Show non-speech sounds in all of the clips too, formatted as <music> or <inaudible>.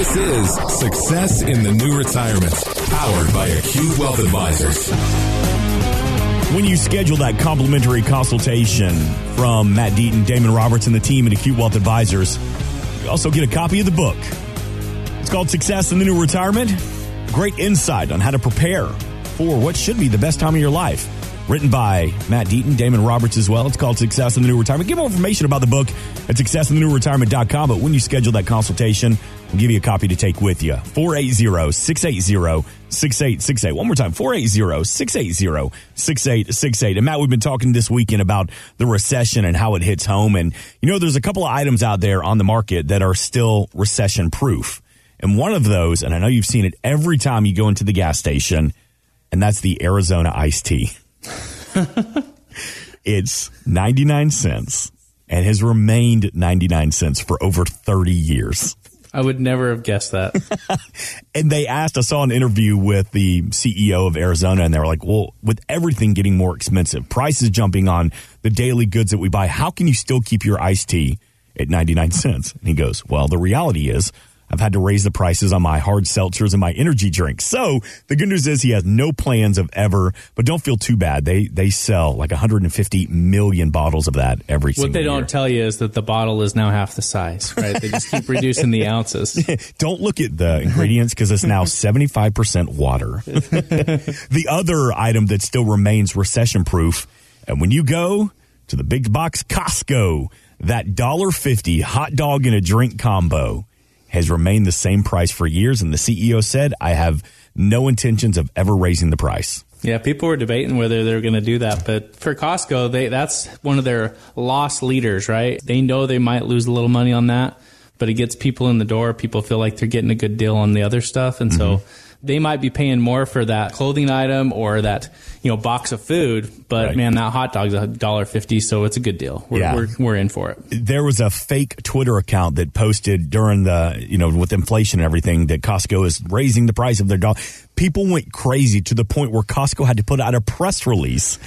This is Success in the New Retirement, powered by Acute Wealth Advisors. When you schedule that complimentary consultation from Matt Deaton, Damon Roberts, and the team at Acute Wealth Advisors, you also get a copy of the book. It's called Success in the New Retirement. Great insight on how to prepare for what should be the best time of your life. Written by Matt Deaton, Damon Roberts as well. It's called Success in the New Retirement. Get more information about the book at successinthenewretirement.com. But when you schedule that consultation, we'll give you a copy to take with you. 480 680 6868. One more time 480 680 6868. And Matt, we've been talking this weekend about the recession and how it hits home. And, you know, there's a couple of items out there on the market that are still recession proof. And one of those, and I know you've seen it every time you go into the gas station, and that's the Arizona iced tea. <laughs> it's 99 cents and has remained 99 cents for over 30 years. I would never have guessed that. <laughs> and they asked, I saw an interview with the CEO of Arizona, and they were like, well, with everything getting more expensive, prices jumping on the daily goods that we buy, how can you still keep your iced tea at 99 cents? And he goes, well, the reality is I've had to raise the prices on my hard seltzers and my energy drinks. So the good news is he has no plans of ever, but don't feel too bad. They they sell like 150 million bottles of that every year. What they year. don't tell you is that the bottle is now half the size, right? They just keep reducing the ounces. <laughs> don't look at the ingredients because it's now 75% water. <laughs> the other item that still remains recession proof, and when you go to the big box Costco, that $1.50 hot dog and a drink combo has remained the same price for years. And the CEO said, I have no intentions of ever raising the price. Yeah, people were debating whether they're going to do that, but for Costco, they that's one of their loss leaders, right? They know they might lose a little money on that, but it gets people in the door. People feel like they're getting a good deal on the other stuff, and mm-hmm. so they might be paying more for that clothing item or that you know box of food. But right. man, that hot dog's a dollar fifty, so it's a good deal. We're, yeah. we're, we're in for it. There was a fake Twitter account that posted during the you know with inflation and everything that Costco is raising the price of their dog. People went crazy to the point where Costco had to put out a press release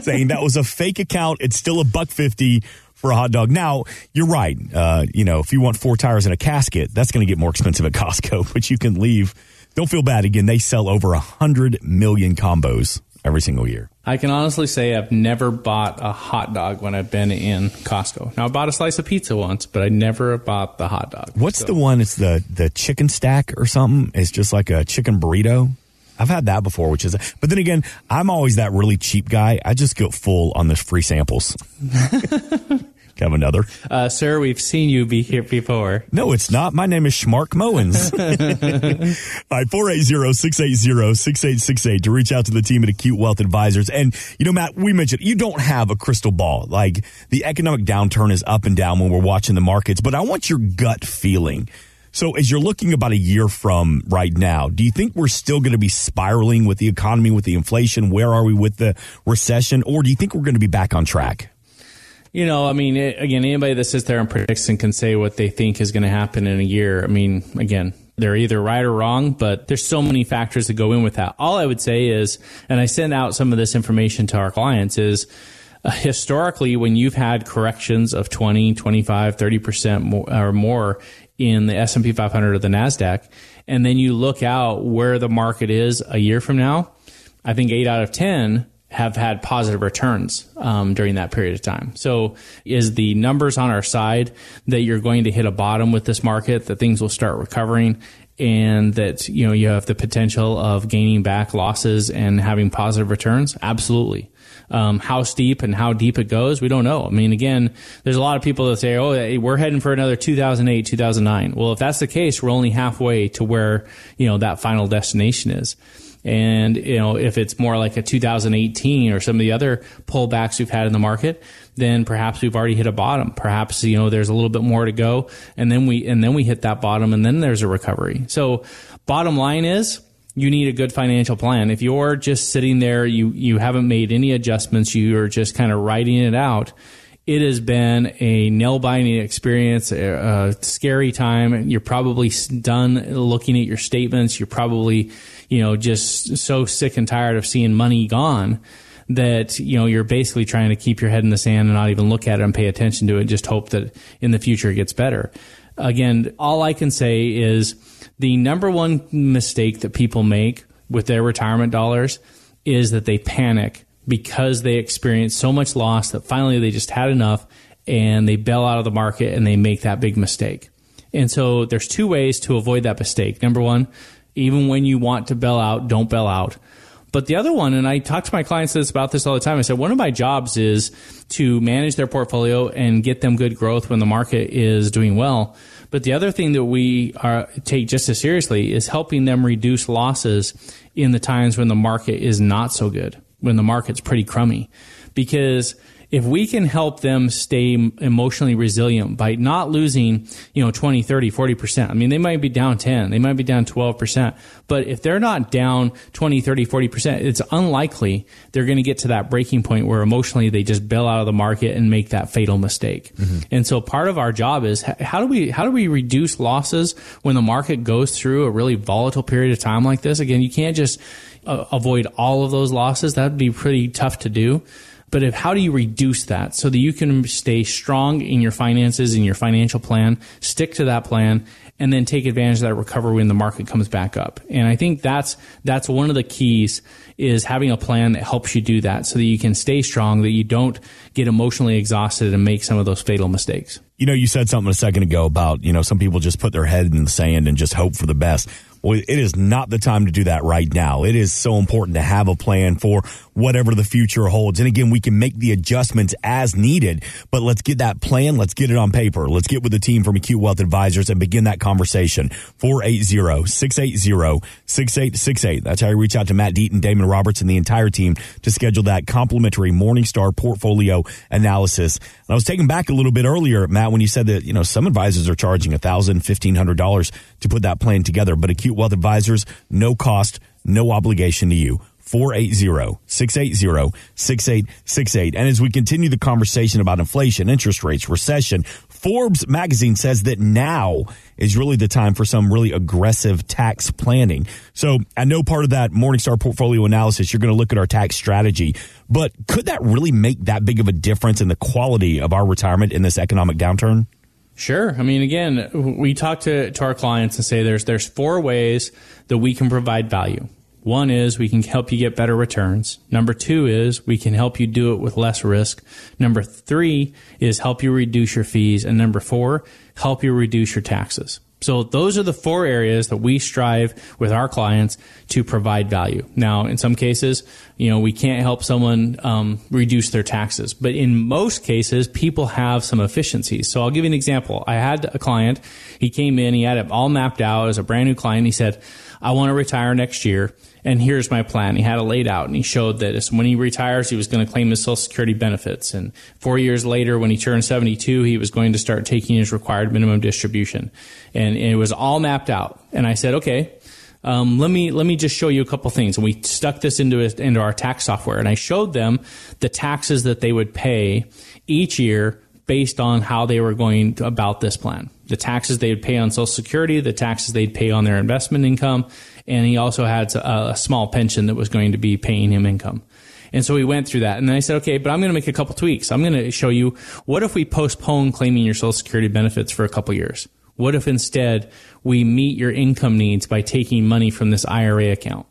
<laughs> saying that was a fake account. It's still a buck fifty for a hot dog. Now, you're right. Uh, you know, if you want four tires and a casket, that's going to get more expensive at Costco, <laughs> but you can leave don't feel bad. Again, they sell over a hundred million combos every single year. I can honestly say I've never bought a hot dog when I've been in Costco. Now I bought a slice of pizza once, but I never bought the hot dog. What's so. the one? It's the the chicken stack or something. It's just like a chicken burrito. I've had that before, which is, but then again, I'm always that really cheap guy. I just go full on the free samples. <laughs> have another. Uh, sir, we've seen you be here before. No, it's not. My name is Schmark Mowens. All right, 480-680-6868 to reach out to the team at Acute Wealth Advisors. And, you know, Matt, we mentioned you don't have a crystal ball. Like, the economic downturn is up and down when we're watching the markets, but I want your gut feeling. So as you're looking about a year from right now, do you think we're still going to be spiraling with the economy, with the inflation? Where are we with the recession? Or do you think we're going to be back on track? You know, I mean, it, again, anybody that sits there and predicts and can say what they think is going to happen in a year, I mean, again, they're either right or wrong, but there's so many factors that go in with that. All I would say is, and I send out some of this information to our clients is, uh, historically, when you've had corrections of 20, 25, 30% more, or more in the S&P 500 or the NASDAQ, and then you look out where the market is a year from now, I think eight out of 10 have had positive returns um, during that period of time. So, is the numbers on our side that you're going to hit a bottom with this market, that things will start recovering, and that you know you have the potential of gaining back losses and having positive returns? Absolutely. Um, how steep and how deep it goes, we don't know. I mean, again, there's a lot of people that say, "Oh, we're heading for another 2008, 2009." Well, if that's the case, we're only halfway to where you know that final destination is. And, you know, if it's more like a 2018 or some of the other pullbacks we've had in the market, then perhaps we've already hit a bottom. Perhaps, you know, there's a little bit more to go and then we, and then we hit that bottom and then there's a recovery. So bottom line is, you need a good financial plan. If you're just sitting there, you, you haven't made any adjustments, you are just kind of writing it out, it has been a nail biting experience, a, a, scary time. You're probably done looking at your statements. You're probably, you know, just so sick and tired of seeing money gone that, you know, you're basically trying to keep your head in the sand and not even look at it and pay attention to it. Just hope that in the future it gets better. Again, all I can say is the number one mistake that people make with their retirement dollars is that they panic because they experience so much loss that finally they just had enough and they bail out of the market and they make that big mistake. And so there's two ways to avoid that mistake. Number one, even when you want to bail out, don't bail out. But the other one, and I talk to my clients about this all the time. I said one of my jobs is to manage their portfolio and get them good growth when the market is doing well. But the other thing that we are, take just as seriously is helping them reduce losses in the times when the market is not so good, when the market's pretty crummy. Because if we can help them stay emotionally resilient by not losing, you know, 20, 30, 40%. I mean, they might be down 10, they might be down 12%, but if they're not down 20, 30, 40%, it's unlikely they're going to get to that breaking point where emotionally they just bail out of the market and make that fatal mistake. Mm-hmm. And so part of our job is how do we how do we reduce losses when the market goes through a really volatile period of time like this? Again, you can't just uh, avoid all of those losses. That would be pretty tough to do. But if, how do you reduce that so that you can stay strong in your finances and your financial plan, stick to that plan, and then take advantage of that recovery when the market comes back up. And I think that's that's one of the keys is having a plan that helps you do that so that you can stay strong, that you don't get emotionally exhausted and make some of those fatal mistakes. You know, you said something a second ago about, you know, some people just put their head in the sand and just hope for the best. Well, it is not the time to do that right now. It is so important to have a plan for whatever the future holds. And again, we can make the adjustments as needed, but let's get that plan. Let's get it on paper. Let's get with the team from Acute Wealth Advisors and begin that conversation. 480-680-6868. That's how you reach out to Matt Deaton, Damon Roberts, and the entire team to schedule that complimentary Morningstar portfolio analysis. And I was taken back a little bit earlier, Matt, when you said that, you know, some advisors are charging $1,000, $1,500 to put that plan together, but Acute Wealth Advisors, no cost, no obligation to you. 480-680-6868. And as we continue the conversation about inflation, interest rates, recession, Forbes magazine says that now is really the time for some really aggressive tax planning. So I know part of that Morningstar portfolio analysis, you're going to look at our tax strategy, but could that really make that big of a difference in the quality of our retirement in this economic downturn? Sure. I mean, again, we talk to, to our clients and say there's there's four ways that we can provide value. One is we can help you get better returns. Number two is we can help you do it with less risk. Number three is help you reduce your fees. And number four, help you reduce your taxes. So those are the four areas that we strive with our clients to provide value. Now, in some cases, you know, we can't help someone um, reduce their taxes, but in most cases, people have some efficiencies. So I'll give you an example. I had a client. He came in. He had it all mapped out as a brand new client. He said, "I want to retire next year." and here's my plan. He had it laid out and he showed that when he retires, he was going to claim his Social Security benefits. And four years later, when he turned 72, he was going to start taking his required minimum distribution. And, it was all mapped out. And I said, okay, um, let me let me just show you a couple things. And we stuck this into into our tax software, and I showed them the taxes that they would pay each year based on how they were going to, about this plan. The taxes they would pay on Social Security, the taxes they'd pay on their investment income, and he also had a, a small pension that was going to be paying him income. And so we went through that. And then I said, okay, but I'm going to make a couple tweaks. I'm going to show you what if we postpone claiming your Social Security benefits for a couple years? What if instead we meet your income needs by taking money from this IRA account?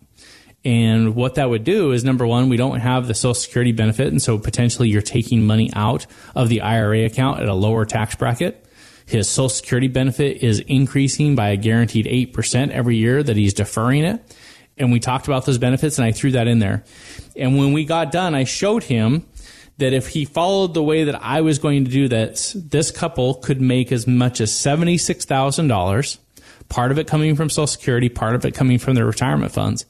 And what that would do is number one, we don't have the Social Security benefit. And so potentially you're taking money out of the IRA account at a lower tax bracket. His Social Security benefit is increasing by a guaranteed 8% every year that he's deferring it. And we talked about those benefits and I threw that in there. And when we got done, I showed him that if he followed the way that I was going to do this, this couple could make as much as $76,000, part of it coming from Social Security, part of it coming from their retirement funds.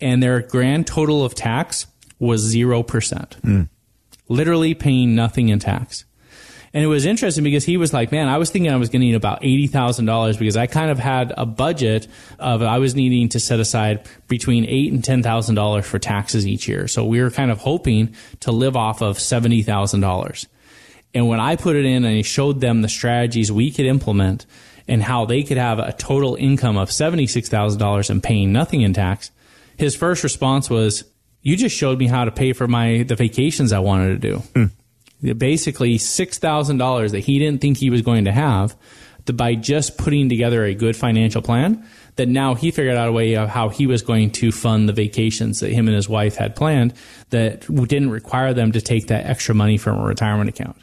And their grand total of tax was 0%. Mm. Literally paying nothing in tax. And it was interesting because he was like, man, I was thinking I was getting about $80,000 because I kind of had a budget of I was needing to set aside between eight and $10,000 for taxes each year. So we were kind of hoping to live off of $70,000. And when I put it in and I showed them the strategies we could implement and how they could have a total income of $76,000 and paying nothing in tax, his first response was, you just showed me how to pay for my the vacations I wanted to do. Mm basically $6,000 that he didn't think he was going to have. that by just putting together a good financial plan, that now he figured out a way of how he was going to fund the vacations that him and his wife had planned that didn't require them to take that extra money from a retirement account.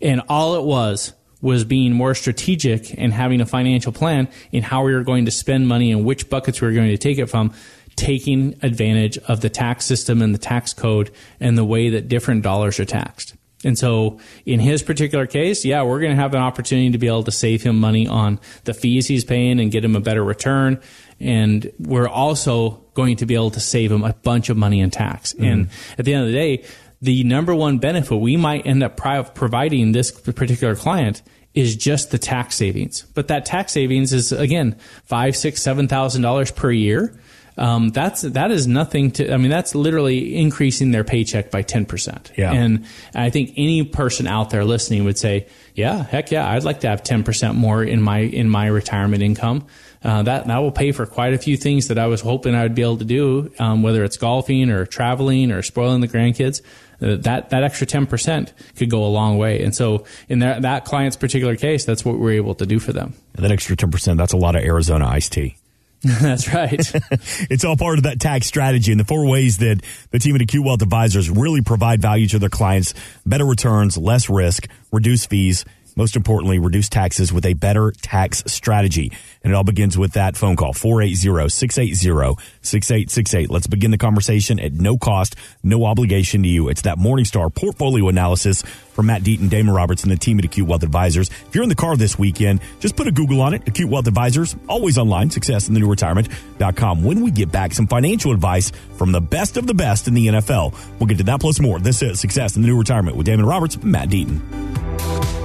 And all it was was being more strategic and having a financial plan in how we were going to spend money and which buckets we were going to take it from, taking advantage of the tax system and the tax code and the way that different dollars are taxed. And so in his particular case, yeah, we're going to have an opportunity to be able to save him money on the fees he's paying and get him a better return. And we're also going to be able to save him a bunch of money in tax. Mm. And at the end of the day, the number one benefit we might end up providing this particular client is just the tax savings. But that tax savings is again five, six, seven thousand dollars per year. Um, that's that is nothing to. I mean, that's literally increasing their paycheck by ten percent. Yeah. And I think any person out there listening would say, "Yeah, heck yeah, I'd like to have ten percent more in my in my retirement income." Uh, that that will pay for quite a few things that I was hoping I would be able to do, um, whether it's golfing or traveling or spoiling the grandkids. Uh, that that extra ten percent could go a long way. And so, in that that client's particular case, that's what we're able to do for them. And that extra ten percent, that's a lot of Arizona iced tea. <laughs> That's right. <laughs> it's all part of that tax strategy and the four ways that the team at Acute Wealth Advisors really provide value to their clients, better returns, less risk, reduce fees, most importantly, reduce taxes with a better tax strategy. And it all begins with that phone call, 480-680-6868. Let's begin the conversation at no cost, no obligation to you. It's that Morningstar portfolio analysis from Matt Deaton, Damon Roberts, and the team at Acute Wealth Advisors. If you're in the car this weekend, just put a Google on it. Acute Wealth Advisors, always online, success in the new retirement.com. When we get back, some financial advice from the best of the best in the NFL. We'll get to that plus more. This is Success in the New Retirement with Damon Roberts, Matt Deaton.